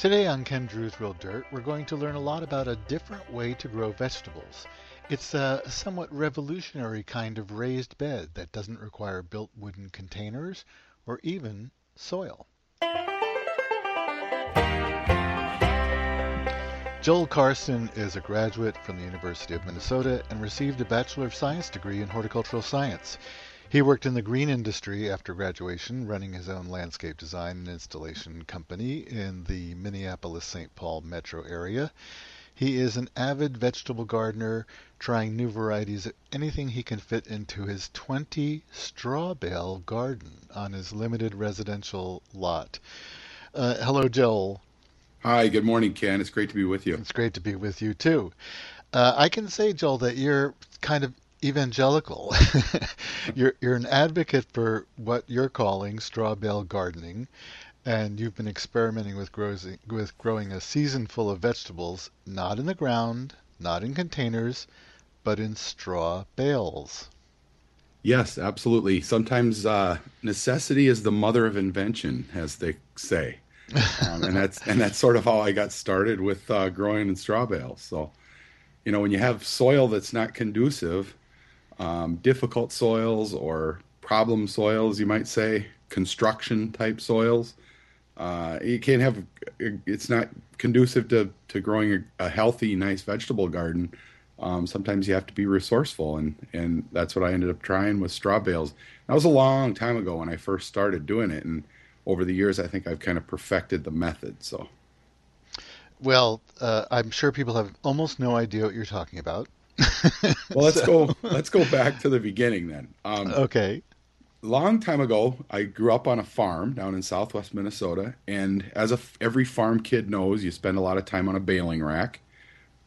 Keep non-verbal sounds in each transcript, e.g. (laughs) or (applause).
Today on Ken Druse Real Dirt, we're going to learn a lot about a different way to grow vegetables. It's a somewhat revolutionary kind of raised bed that doesn't require built wooden containers or even soil. Joel Karsten is a graduate from the University of Minnesota and received a Bachelor of Science degree in horticultural science. He worked in the green industry after graduation, running his own landscape design and installation company in the Minneapolis St. Paul metro area. He is an avid vegetable gardener, trying new varieties of anything he can fit into his 20 straw bale garden on his limited residential lot. Uh, hello, Joel. Hi, good morning, Ken. It's great to be with you. It's great to be with you, too. Uh, I can say, Joel, that you're kind of evangelical. (laughs) you're you're an advocate for what you're calling straw bale gardening, and you've been experimenting with growing with growing a season full of vegetables, not in the ground, not in containers, but in straw bales. Yes, absolutely. Sometimes uh, necessity is the mother of invention, as they say, um, and that's and that's sort of how I got started with uh, growing in straw bales. So, you know, when you have soil that's not conducive um, difficult soils or problem soils, you might say, construction type soils. Uh, you can't have it's not conducive to, to growing a, a healthy, nice vegetable garden. Um, sometimes you have to be resourceful, and, and that's what I ended up trying with straw bales. That was a long time ago when I first started doing it, and over the years, I think I've kind of perfected the method. So, well, uh, I'm sure people have almost no idea what you're talking about. (laughs) well, let's so. go. Let's go back to the beginning then. Um, okay. Long time ago, I grew up on a farm down in Southwest Minnesota, and as a, every farm kid knows, you spend a lot of time on a baling rack.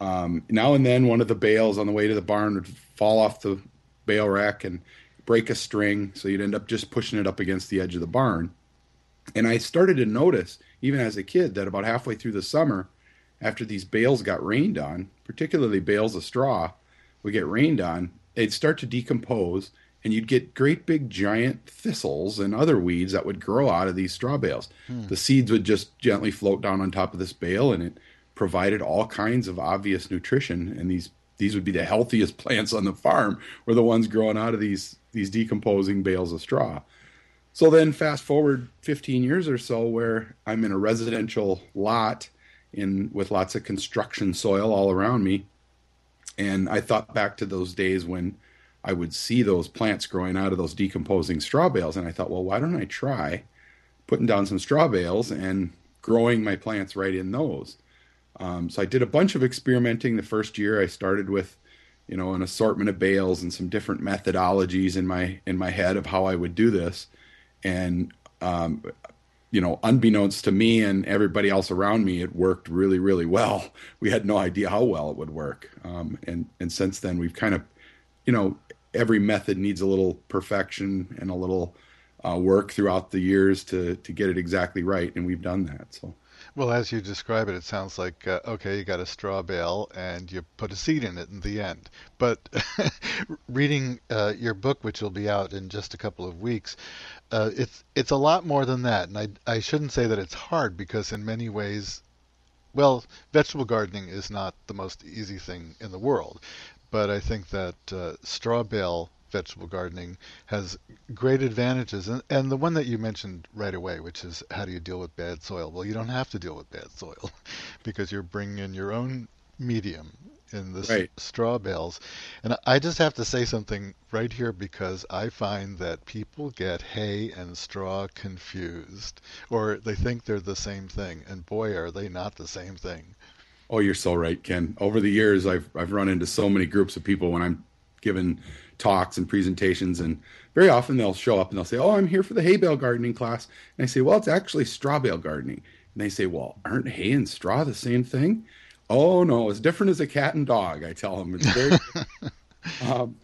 Um, now and then, one of the bales on the way to the barn would fall off the bale rack and break a string, so you'd end up just pushing it up against the edge of the barn. And I started to notice, even as a kid, that about halfway through the summer, after these bales got rained on, particularly bales of straw, would get rained on, they'd start to decompose, and you'd get great big giant thistles and other weeds that would grow out of these straw bales. Hmm. The seeds would just gently float down on top of this bale, and it provided all kinds of obvious nutrition. And these these would be the healthiest (laughs) plants on the farm, were the ones growing out of these these decomposing bales of straw. So then, fast forward 15 years or so, where I'm in a residential lot in with lots of construction soil all around me, and I thought back to those days when I would see those plants growing out of those decomposing straw bales. And I thought, well, why don't I try putting down some straw bales and growing my plants right in those? Um, so I did a bunch of experimenting the first year. I started with, you know, an assortment of bales and some different methodologies in my in my head of how I would do this. And um, you know, unbeknownst to me and everybody else around me, it worked really, really well. (laughs) We had no idea how well it would work. Um, and and since then, we've kind of, you know, every method needs a little perfection and a little uh, work throughout the years to to get it exactly right, and we've done that. So. Well, as you describe it, it sounds like uh, okay, you got a straw bale and you put a seed in it in the end. But (laughs) reading uh, your book, which will be out in just a couple of weeks, uh, it's it's a lot more than that. And I I shouldn't say that it's hard because in many ways, well, vegetable gardening is not the most easy thing in the world. But I think that uh, straw bale vegetable gardening has great advantages. And, and the one that you mentioned right away, which is how do you deal with bad soil? Well, you don't have to deal with bad soil (laughs) because you're bringing in your own medium in the right. straw bales. And I just have to say something right here because I find that people get hay and straw confused, or they think they're the same thing. And boy, are they not the same thing. Oh, you're so right, Ken. Over the years, I've I've run into so many groups of people when I'm giving talks and presentations, and very often they'll show up and they'll say, "Oh, I'm here for the hay bale gardening class," and I say, "Well, it's actually straw bale gardening." And they say, "Well, aren't hay and straw the same thing?" Oh no, as different as a cat and dog. I tell them it's very. (laughs) um,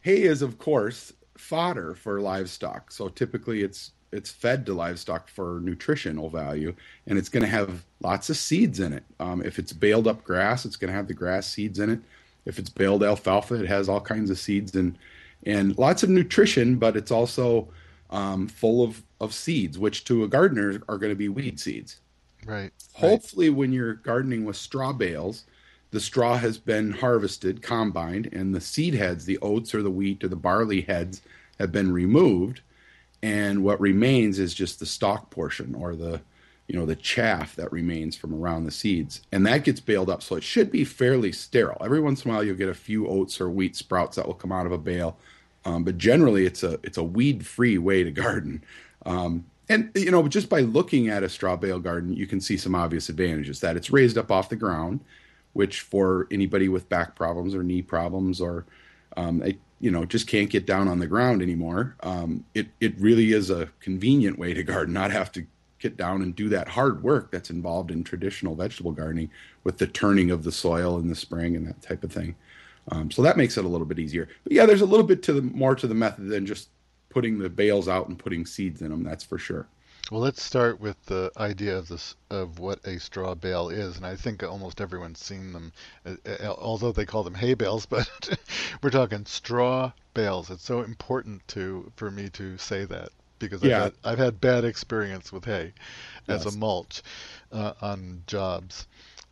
hay is, of course, fodder for livestock. So typically, it's it's fed to livestock for nutritional value, and it's going to have lots of seeds in it. Um, if it's baled up grass, it's going to have the grass seeds in it. If it's baled alfalfa, it has all kinds of seeds and and lots of nutrition, but it's also um, full of of seeds, which to a gardener are going to be weed seeds. Right. Hopefully, when you're gardening with straw bales, the straw has been harvested, combined, and the seed heads, the oats or the wheat or the barley heads, have been removed, and what remains is just the stalk portion or the you know the chaff that remains from around the seeds. And that gets baled up so it should be fairly sterile. Every once in a while you'll get a few oats or wheat sprouts that will come out of a bale. Um, but generally it's a it's a weed free way to garden. Um, and you know just by looking at a straw bale garden you can see some obvious advantages that it's raised up off the ground which for anybody with back problems or knee problems or um, it, you know just can't get down on the ground anymore um, it, it really is a convenient way to garden not have to get down and do that hard work that's involved in traditional vegetable gardening with the turning of the soil in the spring and that type of thing. Um, so that makes it a little bit easier. But yeah, there's a little bit to the more to the method than just putting the bales out and putting seeds in them. That's for sure. Well, let's start with the idea of this of what a straw bale is, and I think almost everyone's seen them, uh, uh although they call them hay bales. (laughs) But we're talking straw bales. It's so important to for me to say that because yeah. I've, had, I've had bad experience with hay as yes. a mulch uh, on jobs.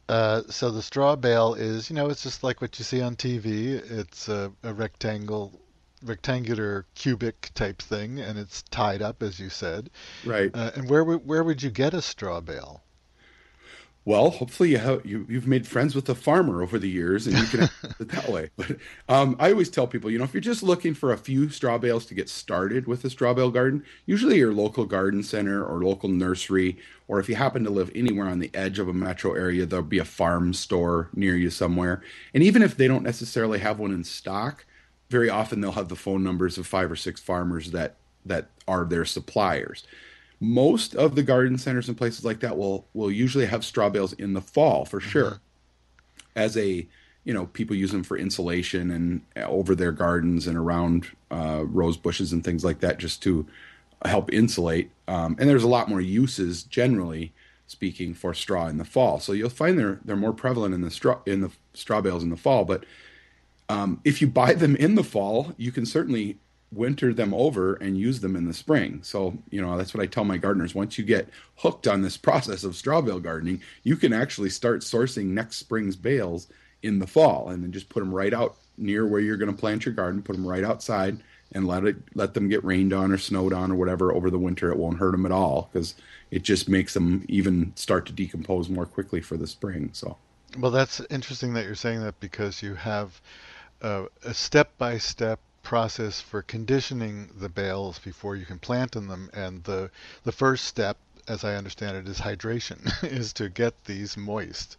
Uh, so the straw bale is, you know, it's just like what you see on TV. It's a, a rectangle, rectangular cubic type thing, and it's tied up, as you said. Right. Uh, and where where would you get a straw bale? Well, hopefully you have you, have made friends with a farmer over the years, and you can (laughs) it that way. But um, I always tell people, you know, if you're just looking for a few straw bales to get started with a straw bale garden, usually your local garden center or local nursery, or if you happen to live anywhere on the edge of a metro area, there'll be a farm store near you somewhere. And even if they don't necessarily have one in stock, very often they'll have the phone numbers of five or six farmers that that are their suppliers. Most of the garden centers and places like that will will usually have straw bales in the fall for mm-hmm. sure. As a you know people use them for insulation and over their gardens and around uh, rose bushes and things like that just to help insulate. Um, and there's a lot more uses generally speaking for straw in the fall. So you'll find they're they're more prevalent in the straw in the straw bales in the fall but um, if you buy them in the fall you can certainly winter them over and use them in the spring. So, you know, that's what I tell my gardeners. Once you get hooked on this process of straw bale gardening, you can actually start sourcing next spring's bales in the fall and then just put them right out near where you're going to plant your garden, put them right outside and let it let them get rained on or snowed on or whatever over the winter. It won't hurt them at all because it just makes them even start to decompose more quickly for the spring. So, well, that's interesting that you're saying that because you have a step by step process for conditioning the bales before you can plant in them. And the the first step, as I understand it, is hydration, (laughs) is to get these moist.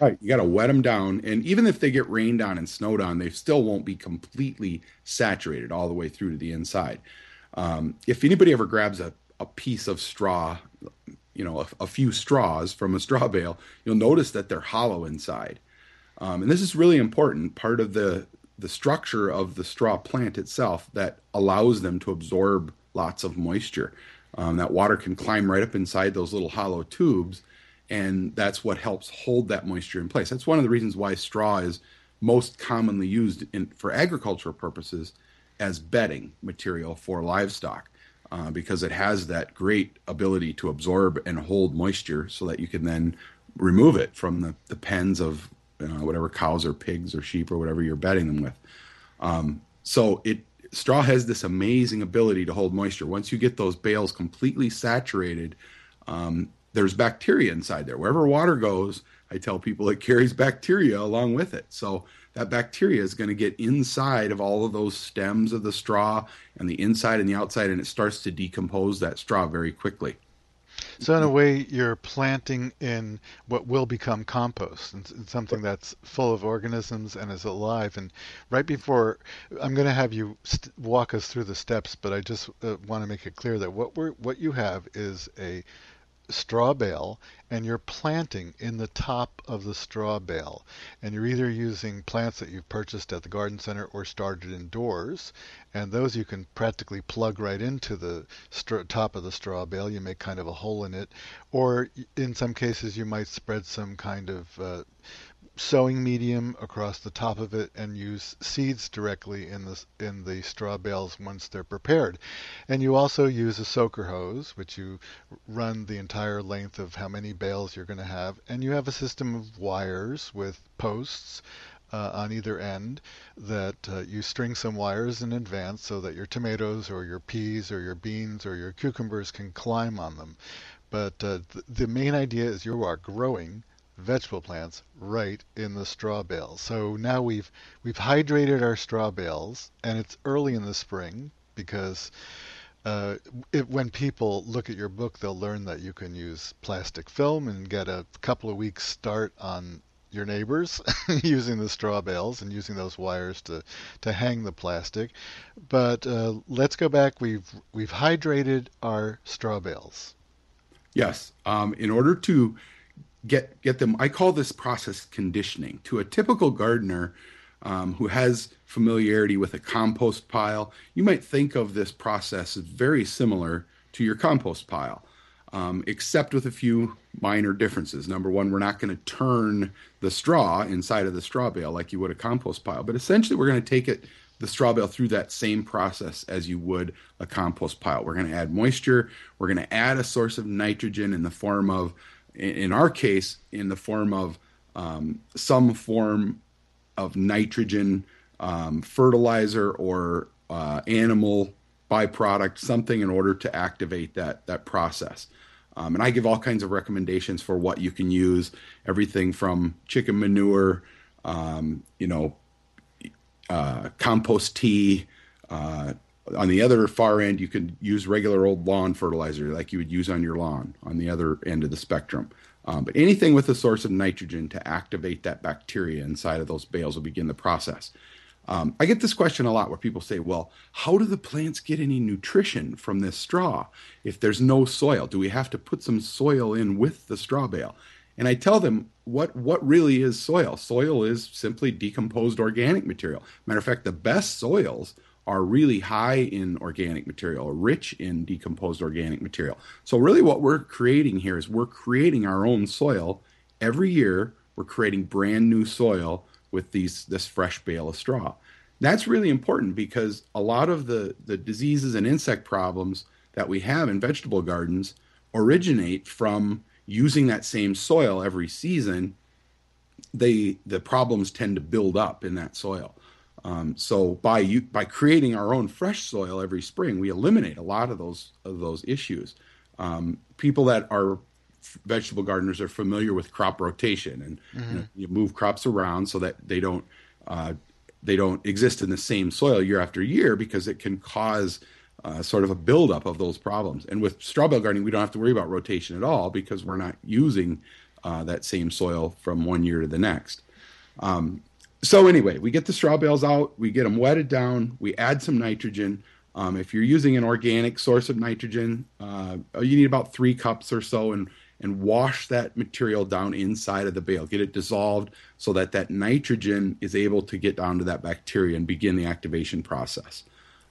Right, you got to wet them down, and even if they get rained on and snowed on, they still won't be completely saturated all the way through to the inside. Um, if anybody ever grabs a, a piece of straw, you know, a, a, few straws from a (laughs) straw bale, you'll notice that they're hollow inside. Um, and this is really important. Part of the the structure of the straw plant itself that allows them to absorb lots of moisture. Um, that water can climb right up inside those little hollow tubes, and that's what helps hold that moisture in place. That's one of the reasons why straw is most commonly used in, for agricultural purposes as bedding material for livestock. Uh, because it has that great ability to absorb and hold moisture so that you can then remove it from the, the pens of uh, whatever cows or pigs or sheep or whatever you're bedding them with. Um, so it straw has this amazing ability to hold moisture. Once you get those bales completely saturated, um, there's bacteria inside there. Wherever water goes, I tell people it carries bacteria along with it. So that bacteria is going to get inside of all of those stems of the straw and the inside and the outside, and it starts to decompose that straw very quickly. So in a way, you're planting in what will become compost, and something that's full of organisms and is alive. And right before, I'm going to have you st- walk us through the steps, but I just uh, want to make it clear that what we're what you have is a straw bale and you're planting in the top of the straw bale. And you're either using plants that you've purchased at the garden center or started indoors. And those you can practically plug right into the top of the straw bale. You make kind of a hole in it. Or in some cases, you might spread some kind of uh, sowing medium across the top of it and use seeds directly in the in the straw bales once they're prepared. And you also use a soaker hose, which you run the entire length of how many bales you're going to have, and you have a system of wires with posts uh, on either end that uh, you string some wires in advance so that your tomatoes or your peas or your beans or your cucumbers can climb on them. But uh, th- the main idea is you are growing vegetable plants right in the straw bales. So now we've we've hydrated our straw bales, and it's early in the spring because uh, it, when people look at your book, they'll learn that you can use plastic film and get a couple of weeks start on your neighbors (laughs) using the straw bales and using those wires to, to hang the plastic. But uh, let's go back. We've we've hydrated our straw bales. Yes. Um, in order to get get them, I call this process conditioning. To a typical gardener um, who has familiarity with a compost pile, you might think of this process as very similar to your compost pile um, except with a few minor differences. Number one, we're not going to turn the straw inside of the straw bale like you would a compost pile, but essentially we're going to take it the straw bale through that same process as you would a compost pile. We're going to add moisture. We're going to add a source of nitrogen in the form of, in our case, in the form of um, some form of nitrogen um, fertilizer or uh, animal byproduct, something in order to activate that that process. Um, and I give all kinds of recommendations for what you can use, everything from chicken manure, um, you know, uh, compost tea. Uh, on the other far end, you can use regular old lawn fertilizer like you would use on your lawn on the other end of the spectrum. Um, but anything with a source of nitrogen to activate that bacteria inside of those bales will begin the process. Um, I get this question a lot where people say, well, how do the plants get any nutrition from this straw if there's no soil? Do we have to put some soil in with the straw bale? And I tell them what what really is soil. Soil is simply decomposed organic material. Matter of fact, the best soils are really high in organic material, rich in decomposed organic material. So really what we're creating here is we're creating our own soil. Every year we're creating brand new soil with these this fresh bale of straw. That's really important because a lot of the, the diseases and insect problems that we have in vegetable gardens originate from using that same soil every season. They the problems tend to build up in that soil. Um, so by by creating our own fresh soil every spring, we eliminate a lot of those of those issues. Um, people that are vegetable gardeners are familiar with crop rotation, and mm-hmm. you, know, you, move crops around so that they don't uh, they don't exist in the same soil year after year because it can cause uh, sort of a buildup of those problems. And with straw bale gardening, we don't have to worry about rotation at all because we're not using uh, that same soil from one year to the next. Um, so anyway, we get the straw bales out, we get them wetted down, we add some nitrogen. Um, if you're using an organic source of nitrogen, uh, you need about three cups or so, and and wash that material down inside of the bale, get it dissolved so that that nitrogen is able to get down to that bacteria and begin the activation process.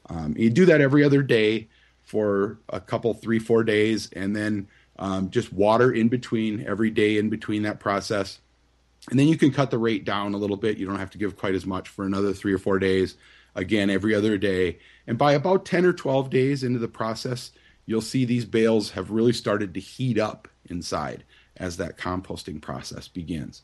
Um, you do that every other day for a couple, three, four days, and then um, just water in between every day in between that process. And then you can cut the rate down a little bit. You don't have to give quite as much for another three or four days. Again, every other day. And by about 10 or 12 days into the process, you'll see these bales have really started to heat up inside as that composting process begins.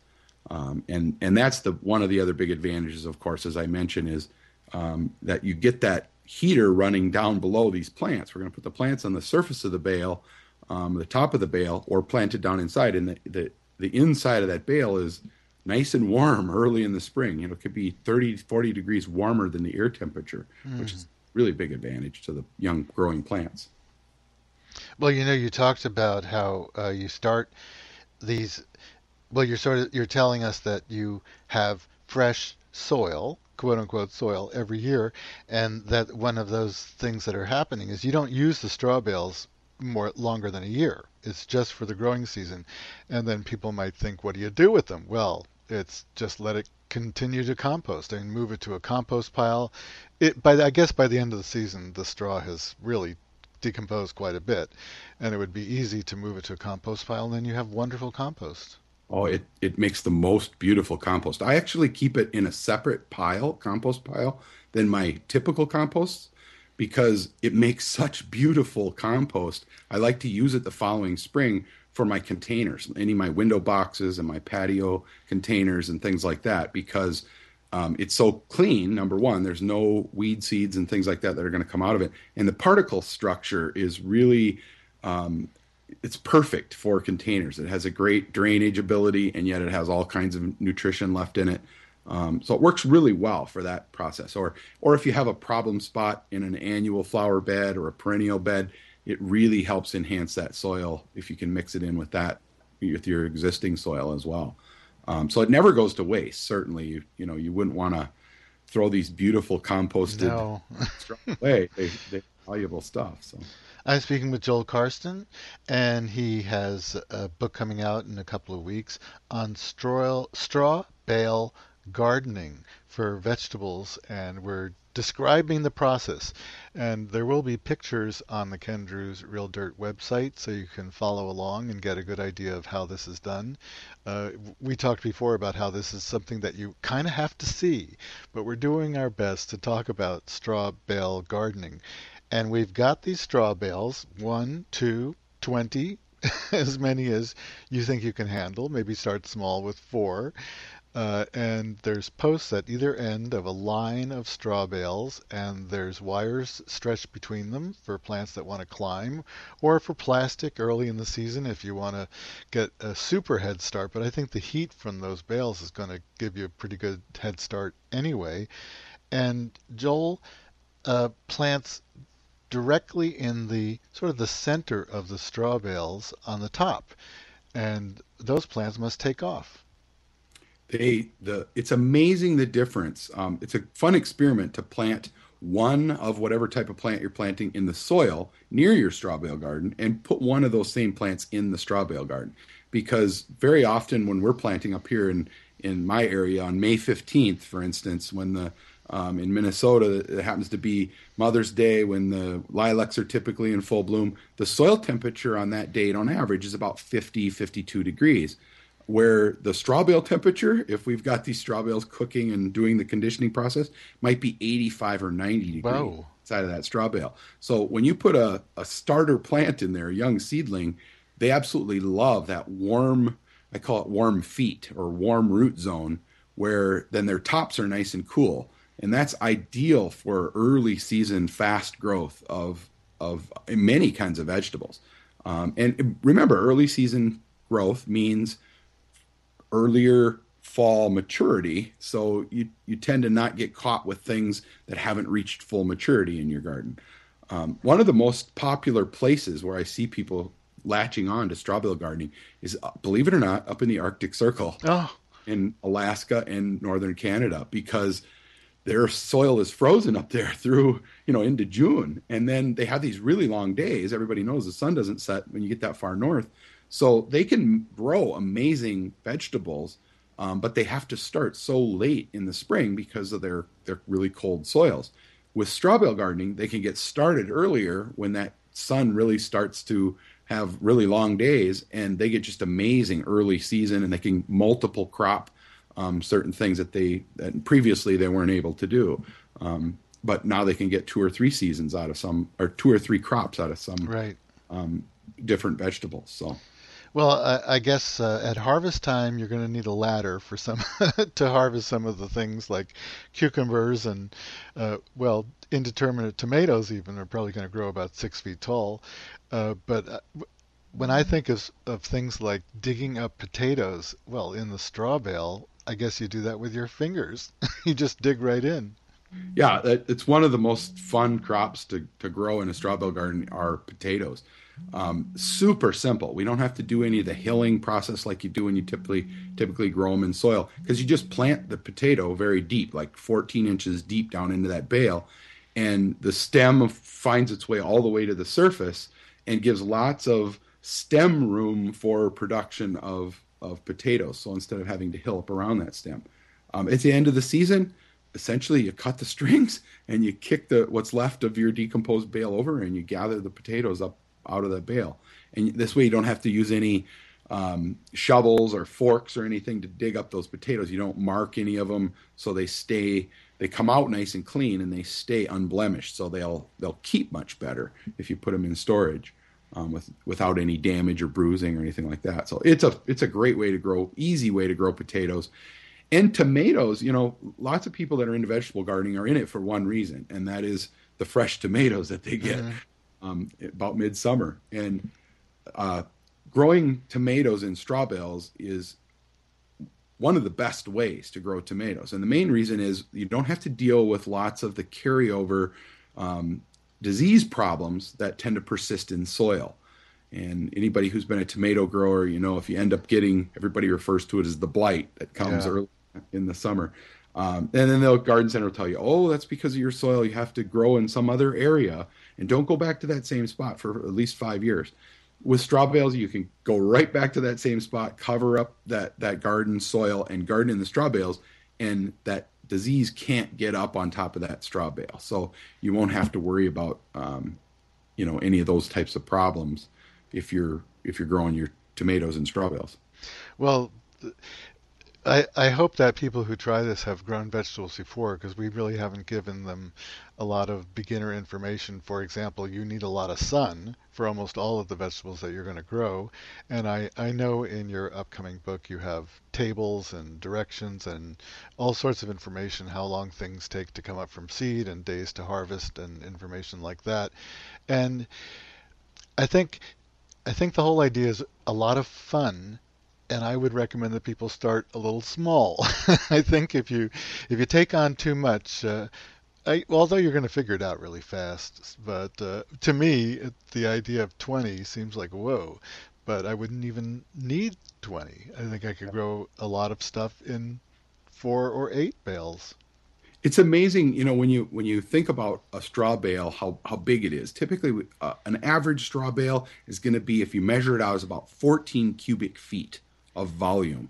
Um, and and that's the one of the other big advantages, of course, as I mentioned, is um, that you get that heater running down below these plants. We're going to put the plants on the surface of the bale, um, the top of the bale, or planted down inside, and the, the the inside of that bale is nice and warm early in the spring. You know, it could be 30, 40 degrees warmer than the air temperature, mm. which is really big advantage to the young growing plants. Well, you know, you talked about how uh, you start these. Well, you're sort of you're telling us that you have fresh soil, quote unquote soil, every year, and that one of those things that are happening is you don't use the straw bales more longer than a year. It's just for the growing season, and then people might think, what do you do with them? Well, it's just let it continue to compost and move it to a compost pile. It by I guess by the end of the season, the straw has really decomposed quite a bit, and it would be easy to move it to a compost pile, and then you have wonderful compost. Oh, it, it makes the most beautiful compost. I actually keep it in a separate pile, compost pile, than my typical compost because it makes such beautiful compost. I like to use it the following spring for my containers, any of my window boxes and my patio containers and things like that, because um, it's so clean. Number one, there's no weed seeds and things like that that are going to come out of it, and the particle structure is really um, it's perfect for containers. It has a great drainage ability, and yet it has all kinds of nutrition left in it. Um, so it works really well for that process. Or, or if you have a problem spot in an annual flower bed or a perennial bed, it really helps enhance that soil if you can mix it in with that with your existing soil as well. Um, so it never goes to waste. Certainly, you, you know you wouldn't want to throw these beautiful composted no. (laughs) away. They, they valuable stuff. So. I'm speaking with Joel Karsten, and he has a book coming out in a couple of weeks on straw, straw bale gardening for vegetables, and we're describing the process. And there will be pictures on the Ken Druse Real Dirt website, so you can follow along and get a good idea of how this is done. Uh, we talked before about how this is something that you kind of have to see, but we're doing our best to talk about straw bale gardening. And we've got these straw bales, one, two, twenty, (laughs) as many as you think you can handle. Maybe start small with four. Uh, and there's posts at either end of a line of straw bales, and there's wires stretched between them for plants that want to climb, or for plastic early in the season if you want to get a super head start. But I think the heat from those bales is going to give you a pretty good head start anyway. And Joel uh, plants directly in the sort of the center of the straw bales on the top, and those plants must take off. They the it's amazing the difference. Um, it's a fun experiment to plant one of whatever type of plant you're planting in the soil near your straw bale garden and put one of those same plants in the straw bale garden because very often when we're planting up here in in my area on May 15th for instance when the um, in Minnesota, it happens to be Mother's Day when the lilacs are typically in full bloom. The soil temperature on that date, on average, is about 50, 52 degrees. Where the straw bale temperature, if we've got these straw bales cooking and doing the conditioning process, might be 85 or 90 degrees Whoa. inside of that straw bale. So when you put a, a starter plant in there, a young seedling, they absolutely love that warm, I call it warm feet or warm root zone, where then their tops are nice and cool and that's ideal for early season fast growth of of many kinds of vegetables. Um, and remember, early season growth means earlier fall maturity, so you you tend to not get caught with things that haven't reached full maturity in your garden. Um, one of the most popular places where I see people latching on to straw bale gardening is, uh, believe it or not, up in the Arctic Circle oh. in Alaska and northern Canada because their soil is frozen up there (laughs) through you know into June, and then they have these really long days. Everybody knows the sun doesn't set when you get that far north, so they can grow amazing vegetables, um, but they have to start so late in the spring because of their their really cold soils. With straw bale gardening, they can get started earlier when that sun really starts to have really long days, and they get just amazing early season, and they can multiple crop um, certain things that they that previously they weren't able to do. Um, but now they can get two or three seasons out of some, or two or three crops out of some right. Um, different vegetables. So. Well, I, I guess uh, at harvest time you're going to need a ladder for some (laughs) to harvest some of the things like cucumbers and uh, well indeterminate tomatoes even are probably going to grow about six feet tall. Uh, but uh, when I think of, of things like digging up potatoes, well, in the straw bale, I guess you do that with your fingers. (laughs) you just dig right in. Yeah, it's one of the most fun crops to, to grow in a straw bale garden are potatoes. Um, super simple. We don't have to do any of the hilling process like you do when you typically typically grow them in soil because you just plant the potato very deep, like 14 inches deep down into that bale, and the stem finds its way all the way to the surface and gives lots of stem room for production of of potatoes. So instead of having to hill up around that stem, um, at the end of the season, essentially you cut the (laughs) strings and you kick the what's left of your decomposed bale over and you gather the potatoes up out of that bale. And this way you don't have to use any um, shovels or forks or anything to dig up those potatoes. You don't mark any of them, so they stay. They come out nice and clean, and they stay unblemished. So they'll they'll keep much better if you put them in storage um, with without any damage or bruising or anything like that. So it's a it's a great way to grow, easy way to grow potatoes. And tomatoes, you know, lots of people that are into vegetable gardening are in it for one reason, and that is the fresh tomatoes that they get mm-hmm. Um, about midsummer. And uh, growing tomatoes in straw bales is one of the best ways to grow tomatoes. And the main reason is you don't have to deal with lots of the carryover um, disease problems that tend to persist in soil. And anybody who's been a tomato grower, you know, if you end up getting, everybody refers to it as the blight that comes yeah. early in the summer. Um, and then the garden center will tell you, oh, that's because of your soil. You have to grow in some other area and don't go back to that same spot for at least five years. With straw bales, you can go right back to that same spot, cover up that, that garden soil and garden in the straw bales, and that disease can't get up on top of that straw bale. So you won't have to worry about, um, you know, any of those types of problems if you're if you're growing your tomatoes in straw bales. Well, I, I hope that people who try this have grown vegetables before because we really haven't given them a lot of beginner information. For example, you need a lot of sun for almost all of the vegetables that you're going to grow. And I, I know in your upcoming book you have tables and directions and all sorts of information how long things take to come up from seed and days to harvest and information like that. And I think I think the whole idea is a lot of fun and I would recommend that people start a little small. (laughs) I think if you if you take on too much, uh, I, although you're going to figure it out really fast, but uh, to me, the idea of 20 seems like whoa. But I wouldn't even need 20. I think I could grow a lot of stuff in four or eight bales. It's amazing, you know, when you when you think about a straw bale, how how big it is. Typically, uh, an average straw bale is going to be, if you measure it out, is about 14 cubic feet of volume.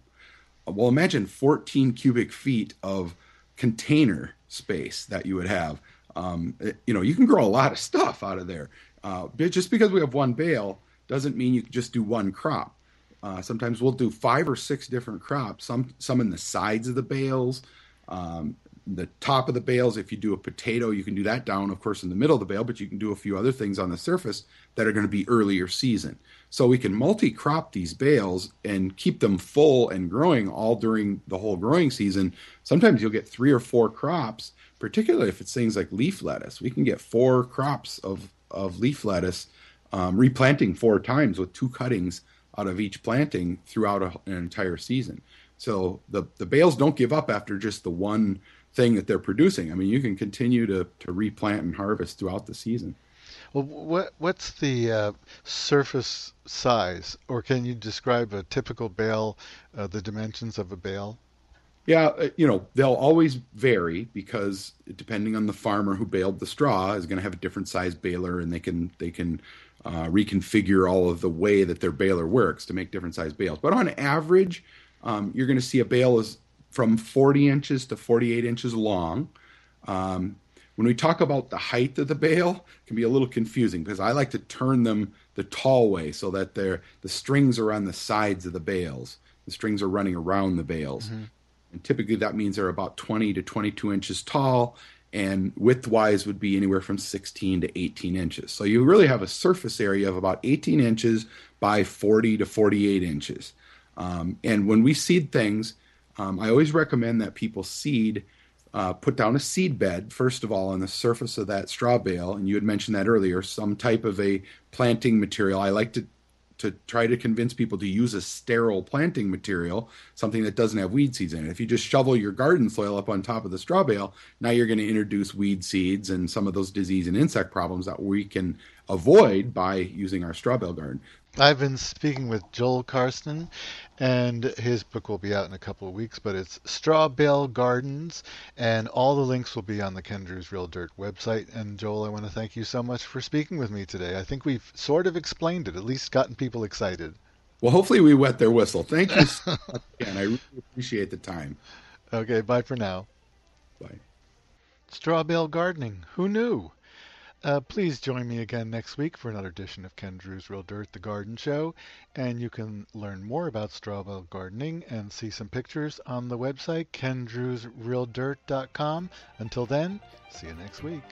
Well, imagine 14 cubic feet of container space that you would have. Um, it, you know, you can grow a lot of stuff out of there. Uh, just because we have one bale doesn't mean you can just do one crop. Uh, sometimes we'll do five or six different crops. Some some in the sides of the bales, um, the top of the bales. If you do a potato, you can do that down, of course, in the middle of the bale. But you can do a few other things on the surface that are going to be earlier season. So we can multi-crop these bales and keep them full and growing all during the whole growing season. Sometimes you'll get three or four crops, particularly if it's things like leaf lettuce. We can get four crops of, of leaf lettuce, um, replanting four times with two cuttings out of each planting throughout a, an entire season. So the, the bales don't give up after just the one thing that they're producing. I mean, you can continue to, to replant and harvest throughout the season. Well, what what's the uh, surface size, or can you describe a typical bale, uh, the dimensions of a bale? Yeah, uh, you know they'll always vary because depending on the farmer who baled the straw is going to have a different size baler, and they can they can uh, reconfigure all of the way that their baler works to make different size bales. But on average, um, you're going to see a bale is from 40 inches to 48 inches long. Um, when we talk about the height of the bale, it can be a little confusing because I like to turn them the tall way so that they're the strings are on the sides of the bales. The strings are running around the bales. Mm-hmm. And typically that means they're about 20 to 22 inches tall and width-wise would be anywhere from 16 to 18 inches. So you really have a surface area of about 18 inches by 40 to 48 inches. Um, and when we seed things, um, I always recommend that people seed uh, put down a seed bed, first of all, on the surface of that straw bale. And you had mentioned that earlier, some type of a planting material. I like to to try to convince people to use a sterile planting material, something that doesn't have weed seeds in it. If you just shovel your garden soil up on top of the straw bale, now you're going to introduce weed seeds and some of those disease and insect problems that we can avoid by using our straw bale garden. I've been speaking with Joel Karsten, and his book will be out in a couple of weeks, but it's Straw Bale Gardens, and all the links will be on the Ken Druse Real Dirt website. And Joel, I want to thank you so much for speaking with me today. I think we've sort of explained it, at least gotten people excited. Well, hopefully we wet their whistle. Thank you so (laughs) much again. I really appreciate the time. Okay, bye for now. Bye. Straw bale gardening. Who knew? Uh, please join me again next week for another edition of Ken Druse Real Dirt, the garden show. And you can learn more about straw bale gardening and see some pictures on the website, kendrewsrealdirt.com. Until then, see you next week.